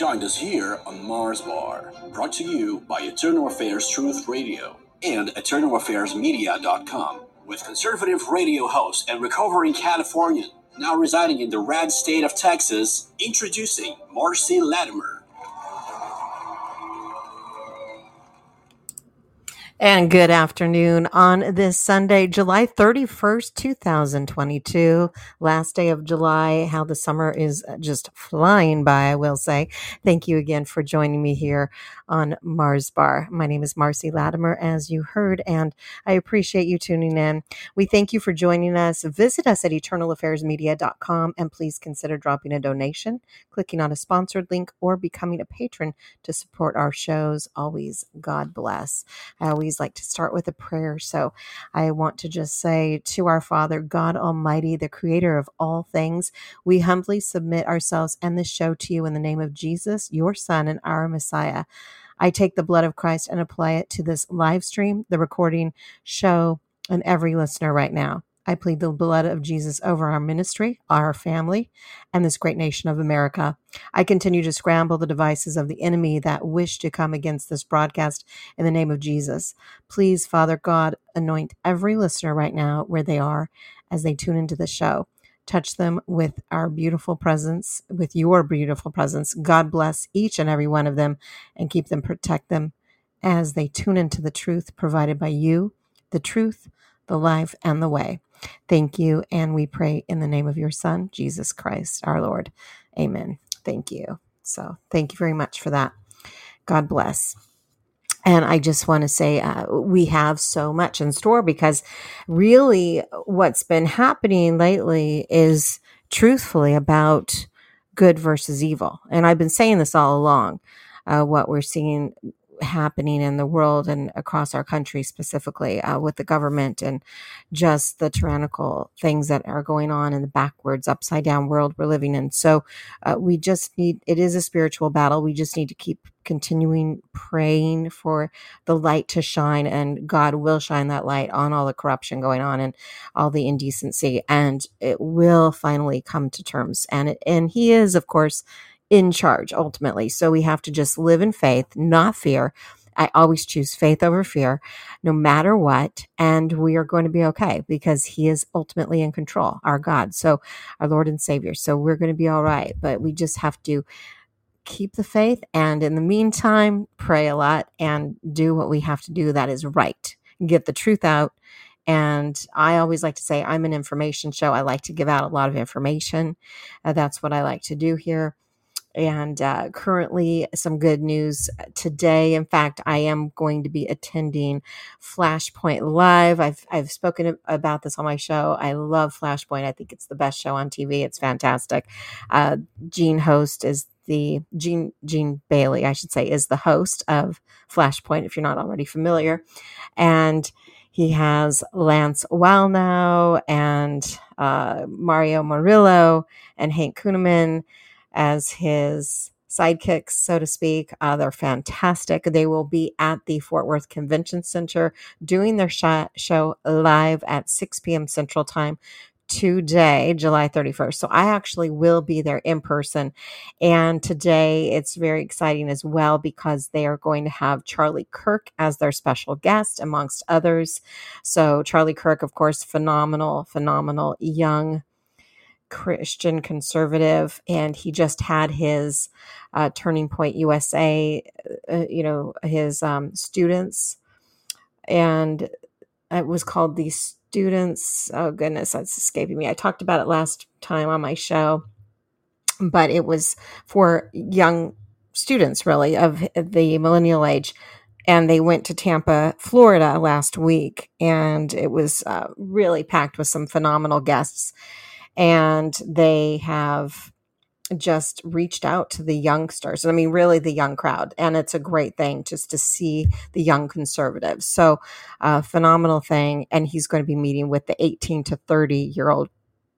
joined us here on Mars Bar, brought to you by Eternal Affairs Truth Radio and EternalAffairsMedia.com, with conservative radio host and recovering Californian, now residing in the red state of Texas, introducing Marcy Latimer. And good afternoon on this Sunday, July 31st, 2022, last day of July. How the summer is just flying by, I will say. Thank you again for joining me here on Mars Bar. My name is Marcy Latimer, as you heard, and I appreciate you tuning in. We thank you for joining us. Visit us at eternalaffairsmedia.com and please consider dropping a donation, clicking on a sponsored link, or becoming a patron to support our shows. Always, God bless. I always always like to start with a prayer. So I want to just say to our Father, God Almighty, the creator of all things, we humbly submit ourselves and this show to you in the name of Jesus, your Son, and our Messiah. I take the blood of Christ and apply it to this live stream, the recording show, and every listener right now. I plead the blood of Jesus over our ministry, our family, and this great nation of America. I continue to scramble the devices of the enemy that wish to come against this broadcast in the name of Jesus. Please, Father God, anoint every listener right now where they are as they tune into the show. Touch them with our beautiful presence, with your beautiful presence. God bless each and every one of them and keep them, protect them as they tune into the truth provided by you, the truth, the life, and the way. Thank you. And we pray in the name of your Son, Jesus Christ, our Lord. Amen. Thank you. So thank you very much for that. God bless. And I just want to say uh, we have so much in store because really what's been happening lately is truthfully about good versus evil. And I've been saying this all along. Uh, what we're seeing happening in the world and across our country specifically uh, with the government and just the tyrannical things that are going on in the backwards upside down world we're living in. So uh, we just need it is a spiritual battle. We just need to keep continuing praying for the light to shine and god will shine that light on all the corruption going on and all the indecency and it will finally come to terms. And it, and he is of course in charge ultimately. So we have to just live in faith, not fear. I always choose faith over fear, no matter what. And we are going to be okay because He is ultimately in control, our God. So, our Lord and Savior. So, we're going to be all right. But we just have to keep the faith. And in the meantime, pray a lot and do what we have to do that is right. Get the truth out. And I always like to say, I'm an information show. I like to give out a lot of information. Uh, that's what I like to do here and uh, currently some good news uh, today. In fact, I am going to be attending Flashpoint Live. I've I've spoken about this on my show. I love Flashpoint. I think it's the best show on TV. It's fantastic. Uh, Gene host is the Gene Gene Bailey, I should say, is the host of Flashpoint. If you're not already familiar, and he has Lance Wallnau and uh, Mario Murillo and Hank Kunneman as his sidekicks, so to speak. Uh, they're fantastic. They will be at the Fort Worth Convention Center doing their sh- show live at 6 p.m. Central Time today, July 31st. So I actually will be there in person. And today it's very exciting as well because they are going to have Charlie Kirk as their special guest, amongst others. So Charlie Kirk, of course, phenomenal, phenomenal young Christian conservative, and he just had his uh, Turning Point USA, uh, uh, you know, his um, students, and it was called the Students. Oh goodness, that's escaping me. I talked about it last time on my show, but it was for young students, really, of the millennial age. And they went to Tampa, Florida last week, and it was uh, really packed with some phenomenal guests and they have just reached out to the youngsters. And I mean, really the young crowd. And it's a great thing just to see the young conservatives. So, uh, phenomenal thing. And he's going to be meeting with the 18 to 30 year old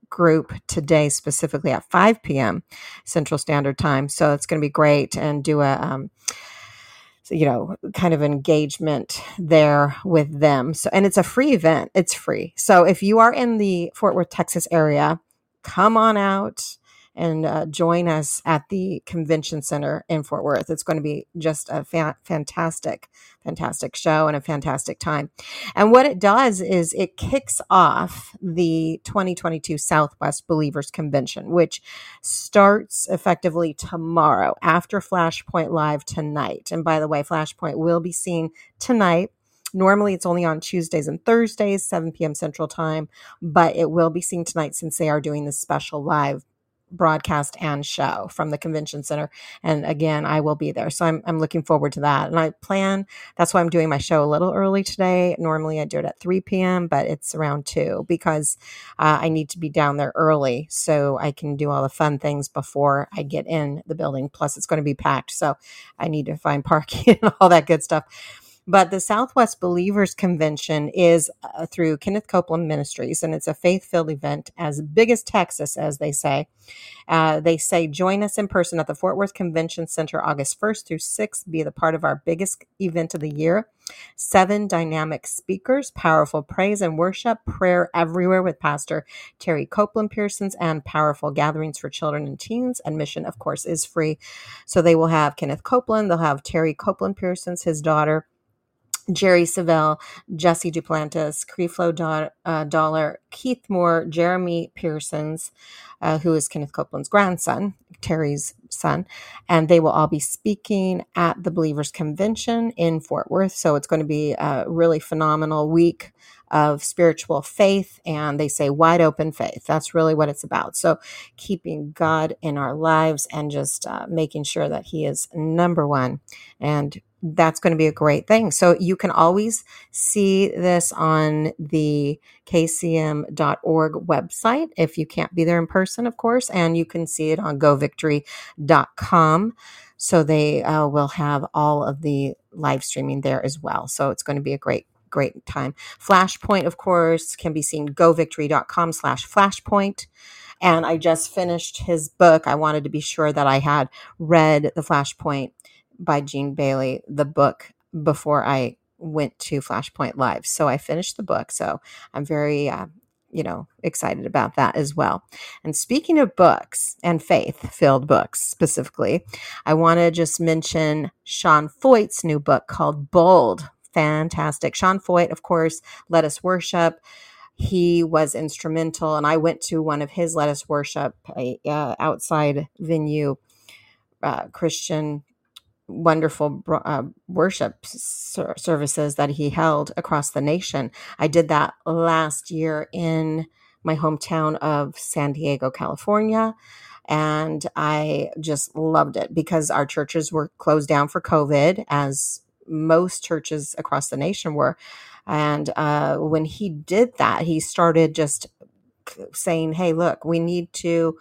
group today, specifically at 5 p.m. Central Standard Time. So, it's going to be great and do a, um, you know kind of engagement there with them. So and it's a free event. It's free. So if you are in the fort worth texas area come on out and uh, join us at the convention center in Fort Worth. It's going to be just a fa- fantastic, fantastic show and a fantastic time. And what it does is it kicks off the 2022 Southwest Believers Convention, which starts effectively tomorrow after Flashpoint Live tonight. And by the way, Flashpoint will be seen tonight Normally, it's only on Tuesdays and Thursdays, 7 p.m. Central Time, but it will be seen tonight since they are doing this special live broadcast and show from the convention center and again i will be there. So I'm, I'm looking forward to that. And i plan that's why i'm doing my show a little early today. Normally i do it at 3 p.m but it's around 2 because uh, i need to be down there early so i can do all the fun things before i get in the building. Plus it's going to be packed so i need to find parking and all that good stuff but the Southwest Believers Convention is uh, through Kenneth Copeland Ministries, and it's a faith filled event as big as Texas, as they say. Uh, they say, join us in person at the Fort Worth Convention Center August 1st through 6th. Be the part of our biggest event of the year. Seven dynamic speakers, powerful praise and worship, prayer everywhere with Pastor Terri Copeland Pearsons, and powerful gatherings for children and teens. Admission, of course, is free. So they will have Kenneth Copeland, they'll have Terri Copeland Pearsons, his daughter. Jerry Savelle, Jesse Duplantis, Creflo Do- uh, Dollar, Keith Moore, Jeremy Pearsons, uh, who is Kenneth Copeland's grandson, Terri's son, and they will all be speaking at the Believers Convention in Fort Worth. So it's going to be a really phenomenal week of spiritual faith and they say wide open faith. That's really what it's about. So keeping God in our lives and just uh, making sure that He is number one and that's going to be a great thing. So you can always see this on the kcm.org website if you can't be there in person, of course, and you can see it on govictory.com. So they uh, will have all of the live streaming there as well. So it's going to be a great great time. Flashpoint, of course, can be seen govictory.com slash flashpoint. And I just finished his book. I wanted to be sure that I had read the Flashpoint by Gene Bailey, the book, before I went to Flashpoint Live. So I finished the book. So I'm very, uh, you know, excited about that as well. And speaking of books and faith filled books specifically, I want to just mention Sean Feucht's new book called Bold. Fantastic. Sean Feucht, of course, Let Us Worship he was instrumental and i went to one of his let us worship uh, outside venue uh, christian wonderful uh, worship services that he held across the nation. I did that last year in my hometown of San Diego, California. And I just loved it because our churches were closed down for COVID, as most churches across the nation were. And uh, when he did that, he started just saying, Hey, look, we need to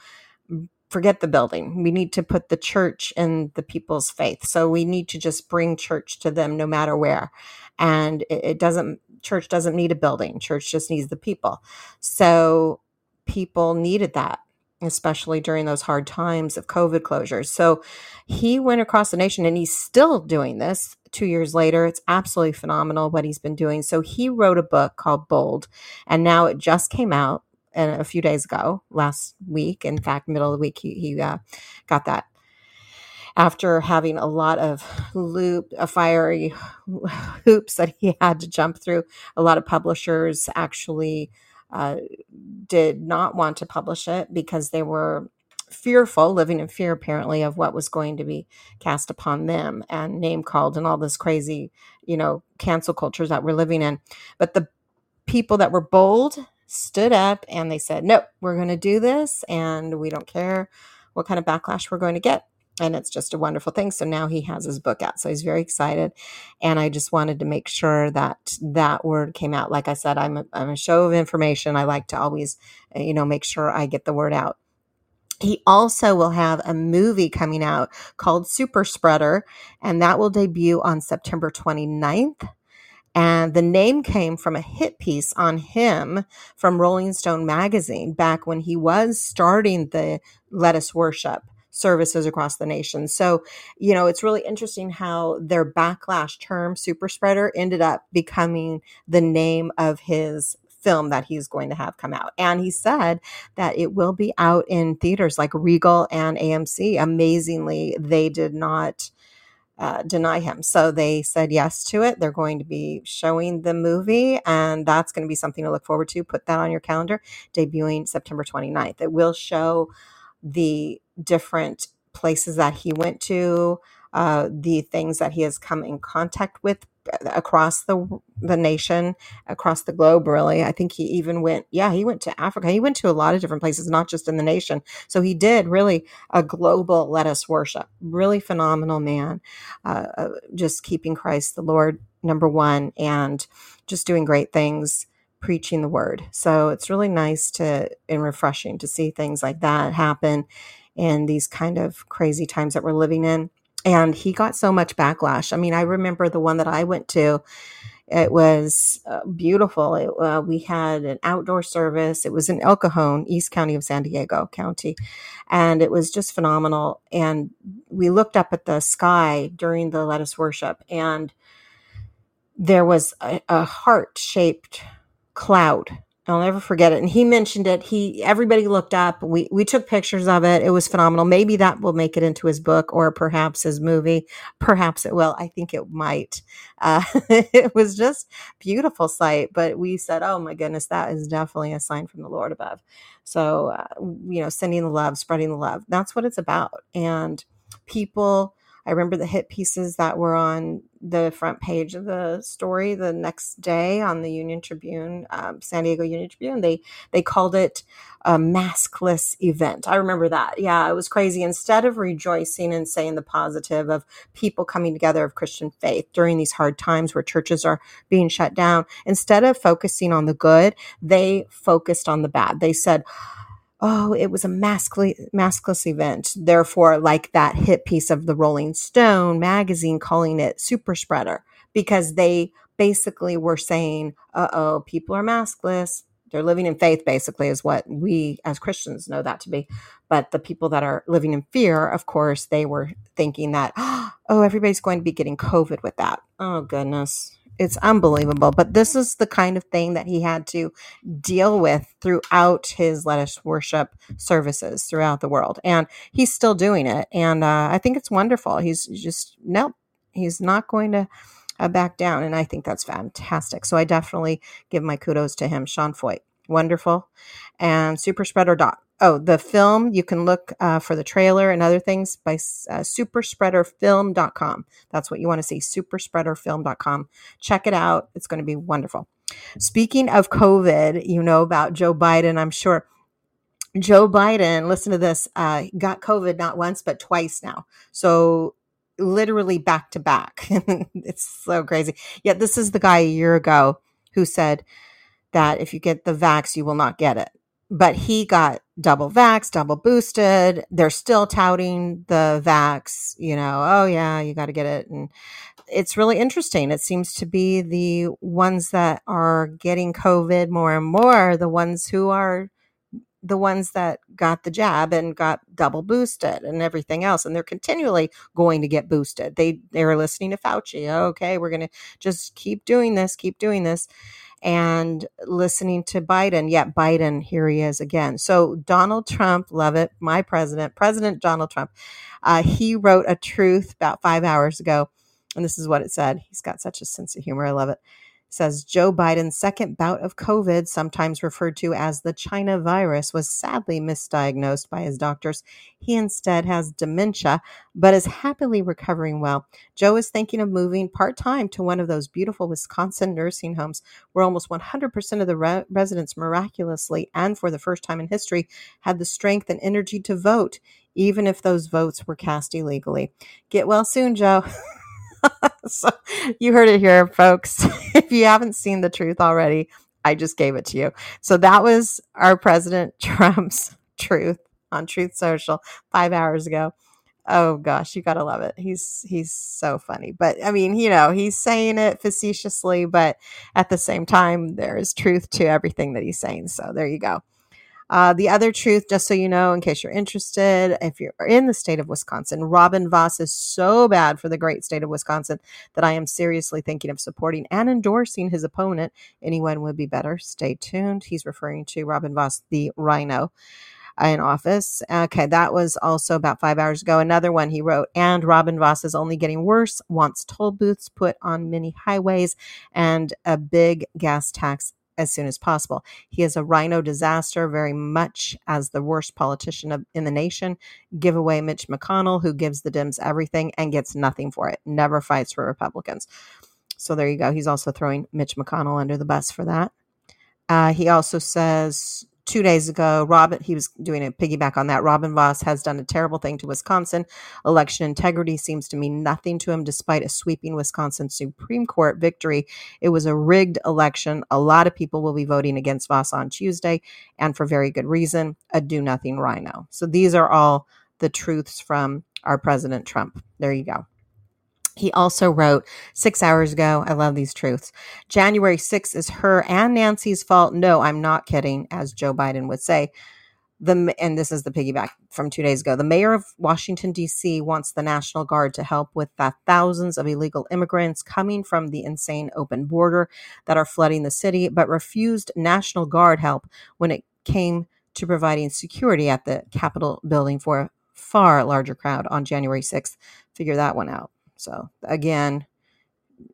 forget the building. We need to put the church in the people's faith. So we need to just bring church to them no matter where. And it, it doesn't, church doesn't need a building, church just needs the people. So people needed that especially during those hard times of COVID closures. So he went across the nation and he's still doing this two years later. It's absolutely phenomenal what he's been doing. So he wrote a book called Bold, and now it just came out a few days ago, last week. In fact, middle of the week, he, he uh, got that after having a lot of loop, a fiery hoops that he had to jump through. A lot of publishers actually uh, did not want to publish it because they were fearful, living in fear apparently of what was going to be cast upon them and name called and all this crazy, you know, cancel cultures that we're living in. But the people that were bold stood up and they said, Nope, we're going to do this and we don't care what kind of backlash we're going to get. And it's just a wonderful thing. So now he has his book out. So he's very excited. And I just wanted to make sure that that word came out. Like I said, I'm a, I'm a show of information. I like to always, uh, you know, make sure I get the word out. He also will have a movie coming out called Super Spreader, and that will debut on September 29th. And the name came from a hit piece on him from Rolling Stone magazine back when he was starting the Let Us Worship services across the nation. So, you know, it's really interesting how their backlash term, super spreader, ended up becoming the name of his film that he's going to have come out. And he said that it will be out in theaters like Regal and AMC. Amazingly, they did not uh, deny him. So they said yes to it. They're going to be showing the movie, and that's going to be something to look forward to. Put that on your calendar, debuting September 29th. It will show the different places that he went to, uh, the things that he has come in contact with across the the nation, across the globe. Really, I think he even went. Yeah, he went to Africa. He went to a lot of different places, not just in the nation. So he did really a global let us worship. Really phenomenal man, uh, uh, just keeping Christ the Lord number one, and just doing great things preaching the word. So it's really nice to and refreshing to see things like that happen in these kind of crazy times that we're living in and he got so much backlash. I mean, I remember the one that I went to. It was uh, beautiful. It, uh, we had an outdoor service. It was in El Cajon, East County of San Diego County, and it was just phenomenal. And we looked up at the sky during the Let Us Worship, and there was a, a heart shaped cloud I'll never forget it. And he mentioned it. He everybody looked up. We we took pictures of it. It was phenomenal. Maybe that will make it into his book or perhaps his movie. Perhaps it will. I think it might. Uh, it was just beautiful sight. But we said, oh my goodness, that is definitely a sign from the Lord above. So uh, you know, sending the love, spreading the love. That's what it's about. And people I remember the hit pieces that were on the front page of the story the next day on the Union Tribune, um, San Diego Union Tribune. They they called it a maskless event. I remember that. Yeah, it was crazy. Instead of rejoicing and saying the positive of people coming together of Christian faith during these hard times where churches are being shut down, instead of focusing on the good, they focused on the bad. They said oh, it was a maskless, maskless event. Therefore, like that hit piece of the Rolling Stone magazine calling it super spreader because they basically were saying, uh oh, people are maskless. They're living in faith, basically, is what we as Christians know that to be. But the people that are living in fear, of course, they were thinking that, oh, everybody's going to be getting COVID with that. Oh, goodness it's unbelievable. But this is the kind of thing that he had to deal with throughout his Let Us Worship services throughout the world. And he's still doing it. And uh, I think it's wonderful. He's just, nope, he's not going to uh, back down. And I think that's fantastic. So I definitely give my kudos to him, Sean Feucht. Wonderful. And Super Spreader Dot oh, the film, you can look uh, for the trailer and other things by uh, superspreaderfilm.com. That's what you want to see, superspreaderfilm.com. Check it out. It's going to be wonderful. Speaking of COVID, you know about Joe Biden, I'm sure. Joe Biden, listen to this, uh, got COVID not once, but twice now. So literally back to back. it's so crazy. Yet this is the guy a year ago who said that if you get the vax, you will not get it but he got double vax, double boosted. They're still touting the vax, you know, oh yeah, you got to get it. And it's really interesting. It seems to be the ones that are getting COVID more and more, the ones who are the ones that got the jab and got double boosted and everything else and they're continually going to get boosted they they're listening to fauci okay we're going to just keep doing this keep doing this and listening to Biden. Yet Biden, here he is again. So Donald Trump, love it, my president, President Donald Trump, uh, he wrote a truth about five hours ago. And this is what it said. He's got such a sense of humor. I love it says Joe Biden's second bout of COVID, sometimes referred to as the China virus, was sadly misdiagnosed by his doctors. He instead has dementia, but is happily recovering well. Joe is thinking of moving part time to one of those beautiful Wisconsin nursing homes where almost 100% of the re- residents miraculously and for the first time in history had the strength and energy to vote, even if those votes were cast illegally. Get well soon, Joe. so you heard it here, folks. if you haven't seen the truth already, I just gave it to you. So that was our President Trump's truth on Truth Social five hours ago. Oh gosh, you gotta love it. He's he's so funny. But I mean, you know, he's saying it facetiously, but at the same time, there is truth to everything that he's saying. So there you go. Uh, the other truth, just so you know, in case you're interested, if you're in the state of Wisconsin, Robin Vos is so bad for the great state of Wisconsin that I am seriously thinking of supporting and endorsing his opponent. Anyone would be better. Stay tuned. He's referring to Robin Vos, the rhino in office. Okay, that was also about five hours ago. Another one he wrote, and Robin Vos is only getting worse, wants toll booths put on many highways and a big gas tax as soon as possible. He is a rhino disaster, very much as the worst politician of, in the nation. Give away Mitch McConnell, who gives the Dems everything and gets nothing for it, never fights for Republicans. So there you go. He's also throwing Mitch McConnell under the bus for that. Uh, he also says two days ago, Robin, he was doing a piggyback on that. Robin Vos has done a terrible thing to Wisconsin. Election integrity seems to mean nothing to him despite a sweeping Wisconsin Supreme Court victory. It was a rigged election. A lot of people will be voting against Vos on Tuesday, and for very good reason a do nothing rhino. So these are all the truths from our President Trump. There you go. He also wrote six hours ago, I love these truths. January 6th is her and Nancy's fault. No, I'm not kidding, as Joe Biden would say. The, and this is the piggyback from two days ago. The mayor of Washington, D.C. wants the National Guard to help with the thousands of illegal immigrants coming from the insane open border that are flooding the city, but refused National Guard help when it came to providing security at the Capitol building for a far larger crowd on January 6th. Figure that one out. So, again,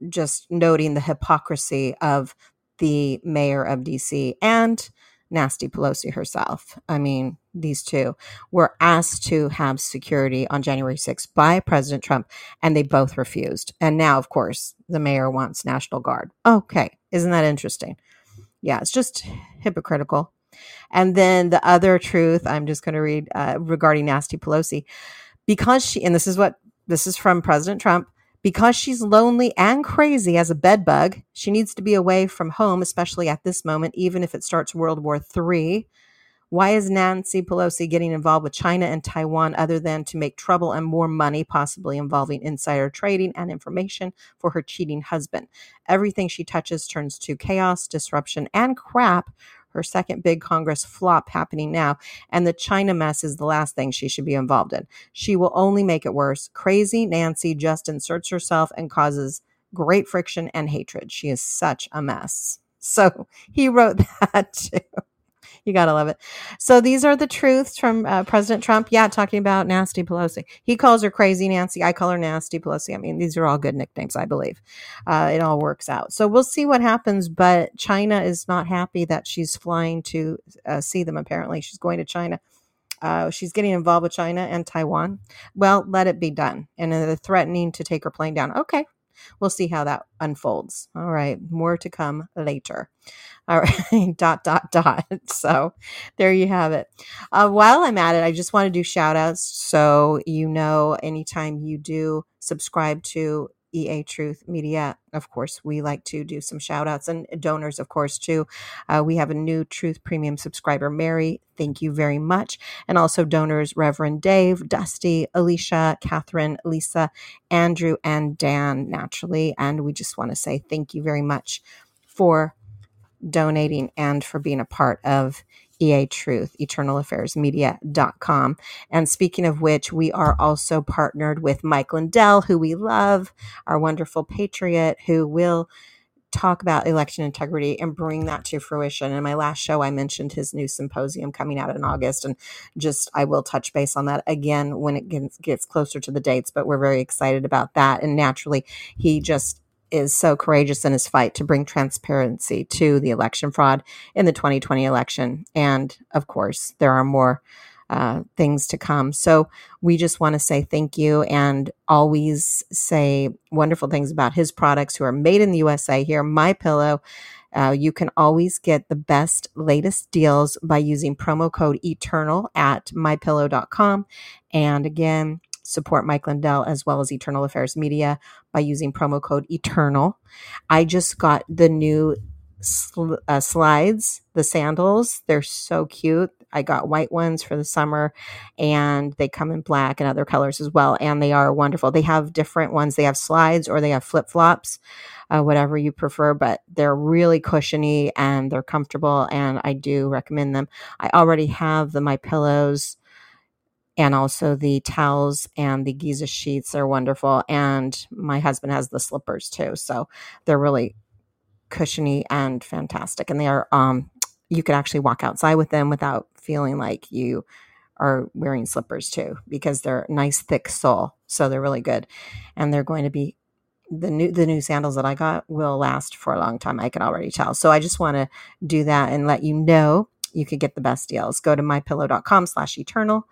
just noting the hypocrisy of the mayor of DC and Nasty Pelosi herself. I mean, these two were asked to have security on January 6th by President Trump, and they both refused. And now, of course, the mayor wants National Guard. Okay, isn't that interesting? Yeah, it's just hypocritical. And then the other truth I'm just going to read uh, regarding Nasty Pelosi, because she, and this is what this is from President Trump. Because she's lonely and crazy as a bedbug, she needs to be away from home, especially at this moment, even if it starts World War III. Why is Nancy Pelosi getting involved with China and Taiwan other than to make trouble and more money, possibly involving insider trading and information for her cheating husband? Everything she touches turns to chaos, disruption, and crap her second big Congress flop happening now, and the China mess is the last thing she should be involved in. She will only make it worse. Crazy Nancy just inserts herself and causes great friction and hatred. She is such a mess. So he wrote that too. You gotta love it. So these are the truths from uh, President Trump. Yeah, talking about Nasty Pelosi. He calls her Crazy Nancy. I call her Nasty Pelosi. I mean, these are all good nicknames, I believe. Uh, it all works out. So we'll see what happens. But China is not happy that she's flying to uh, see them. Apparently, she's going to China. Uh, she's getting involved with China and Taiwan. Well, let it be done. And they're threatening to take her plane down. Okay, we'll see how that unfolds. All right, more to come later. All right, dot, dot, dot. So there you have it. Uh, while I'm at it, I just want to do shout outs. So, you know, anytime you do subscribe to EA Truth Media. Of course, we like to do some shout outs and donors, of course, too. Uh, we have a new Truth Premium subscriber, Mary. Thank you very much. And also donors, Reverend Dave, Dusty, Alicia, Catherine, Lisa, Andrew, and Dan, naturally. And we just want to say thank you very much for donating and for being a part of EA Truth, eternalaffairsmedia.com. And speaking of which, we are also partnered with Mike Lindell, who we love, our wonderful patriot, who will talk about election integrity and bring that to fruition. In my last show, I mentioned his new symposium coming out in August, and just I will touch base on that again when it gets, gets closer to the dates. But we're very excited about that. And naturally, he just is so courageous in his fight to bring transparency to the election fraud in the 2020 election. And of course, there are more uh, things to come. So we just want to say thank you and always say wonderful things about his products who are made in the USA here. My Pillow. Uh, you can always get the best, latest deals by using promo code ETERNAL at mypillow.com. And again, support Mike Lindell as well as Eternal Affairs Media by using promo code ETERNAL. I just got the new sl- uh, slides, the sandals. They're so cute. I got white ones for the summer, and they come in black and other colors as well. And they are wonderful. They have different ones. They have slides or they have flip flops, uh, whatever you prefer. But they're really cushiony and they're comfortable, and I do recommend them. I already have the my pillows and also the towels and the Giza sheets are wonderful. And my husband has the slippers too, so they're really cushiony and fantastic. And they are, um, you could actually walk outside with them without feeling like you are wearing slippers too, because they're nice thick sole, so they're really good. And they're going to be the new the new sandals that I got will last for a long time. I can already tell. So I just want to do that and let you know you could get the best deals. Go to mypillow.com slash eternal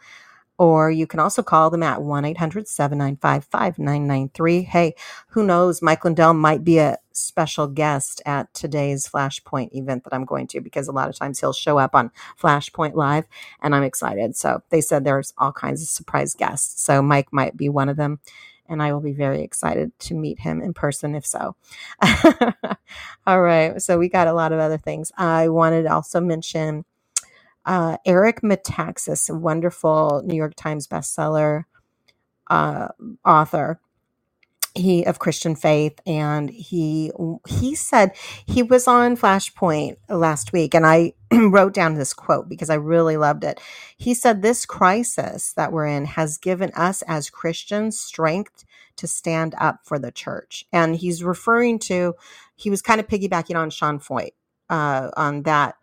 or you can also call them at 1 800 795 5993. Hey, who knows? Mike Lindell might be a special guest at today's Flashpoint event that I'm going to because a lot of times he'll show up on Flashpoint Live and I'm excited. So they said there's all kinds of surprise guests. So Mike might be one of them. And I will be very excited to meet him in person if so. all right. So we got a lot of other things. I wanted to also mention uh, Eric Metaxas, a wonderful New York Times bestseller uh, author, he of Christian faith, and he he said he was on Flashpoint last week, and I wrote down this quote because I really loved it. He said, "This crisis that we're in has given us as Christians strength to stand up for the church," and he's referring to he was kind of piggybacking on Sean Feucht uh, on that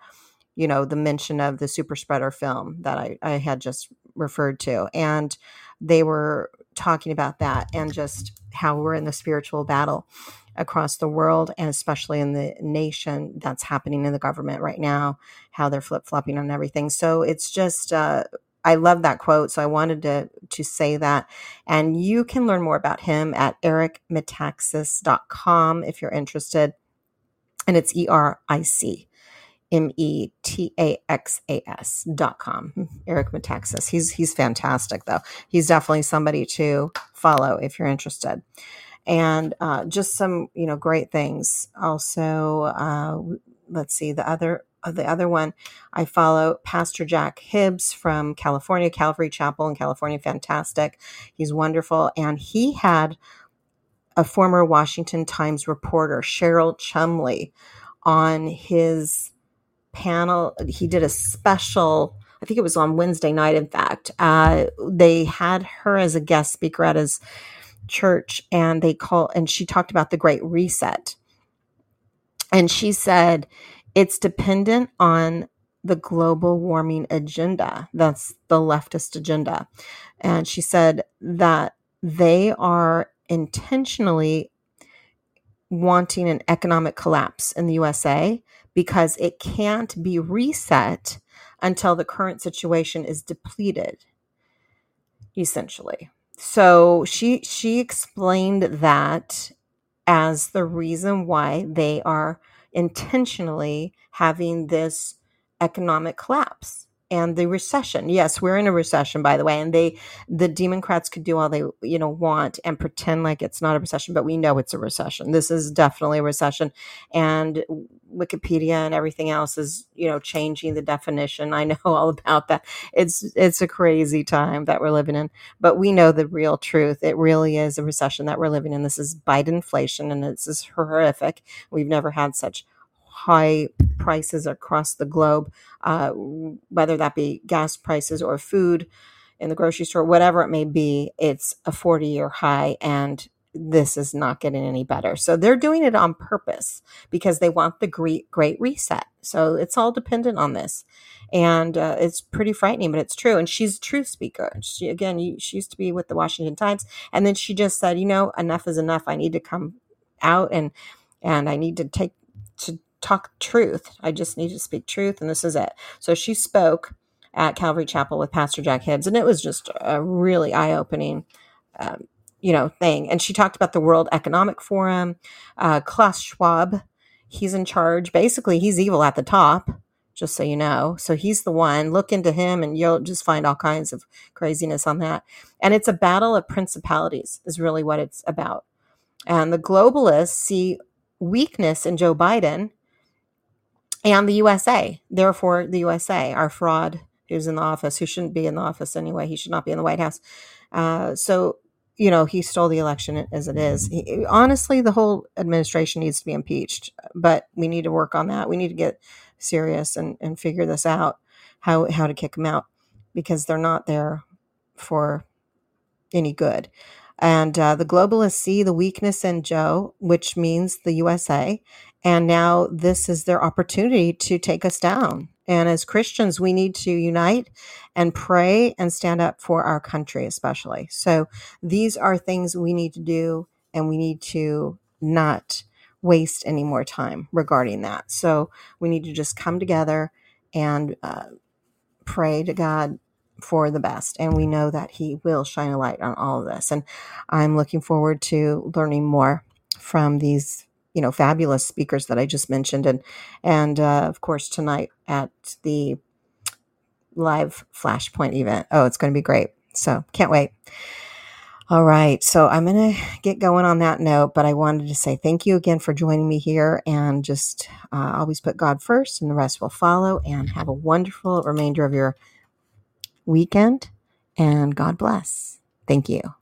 you know, the mention of the super spreader film that I, I had just referred to. And they were talking about that and just how we're in the spiritual battle across the world and especially in the nation that's happening in the government right now, how they're flip flopping on everything. So it's just, uh, I love that quote. So I wanted to, to say that. And you can learn more about him at ericmetaxas.com if you're interested. And it's E R I C M E T A X A S dot com. Eric Metaxas. He's he's fantastic though. He's definitely somebody to follow if you're interested. And uh, just some you know great things. Also, uh, let's see the other the other one I follow Pastor Jack Hibbs from California, Calvary Chapel in California. Fantastic. He's wonderful, and he had a former Washington Times reporter Cheryl Chumley on his panel. He did a special, I think it was on Wednesday night, in fact. Uh, they had her as a guest speaker at his church and they call and she talked about the great reset. And she said it's dependent on the global warming agenda. That's the leftist agenda. And she said that they are intentionally wanting an economic collapse in the USA because it can't be reset until the current situation is depleted essentially. So she she explained that as the reason why they are intentionally having this economic collapse and the recession. Yes, we're in a recession, by the way, and they the Democrats could do all they you know want and pretend like it's not a recession, but we know it's a recession. This is definitely a recession, and Wikipedia and everything else is you know changing the definition. I know all about that. It's it's a crazy time that we're living in, but we know the real truth. It really is a recession that we're living in. This is Biden inflation, and this is horrific. We've never had such high prices across the globe, uh, whether that be gas prices or food in the grocery store, whatever it may be, it's a 40 year high and this is not getting any better. So they're doing it on purpose because they want the great, great reset. So it's all dependent on this. And uh, it's pretty frightening, but it's true. And she's a truth speaker. She, again, she used to be with the Washington Times. And then she just said, you know, enough is enough. I need to come out and, and I need to take, to talk truth. I just need to speak truth, and this is it. So she spoke at Calvary Chapel with Pastor Jack Hibbs, and it was just a really eye opening. Um, you know, thing. And she talked about the World Economic Forum, uh, Klaus Schwab. He's in charge. Basically, he's evil at the top, just so you know. So he's the one. Look into him, and you'll just find all kinds of craziness on that. And it's a battle of principalities, is really what it's about. And the globalists see weakness in Joe Biden and the USA. Therefore, the USA, our fraud who's in the office, who shouldn't be in the office anyway. He should not be in the White House. Uh, so, you know, he stole the election as it is. He, honestly, the whole administration needs to be impeached, but we need to work on that. We need to get serious and, and figure this out how, how to kick them out because they're not there for any good. And uh, the globalists see the weakness in Joe, which means the USA. And now this is their opportunity to take us down. And as Christians, we need to unite and pray and stand up for our country, especially. So these are things we need to do, and we need to not waste any more time regarding that. So we need to just come together and uh, pray to God for the best. And we know that He will shine a light on all of this. And I'm looking forward to learning more from these you know fabulous speakers that I just mentioned and and uh, of course tonight at the live flashpoint event oh it's going to be great so can't wait all right so I'm going to get going on that note but I wanted to say thank you again for joining me here and just uh, always put God first and the rest will follow and have a wonderful remainder of your weekend and God bless. Thank you.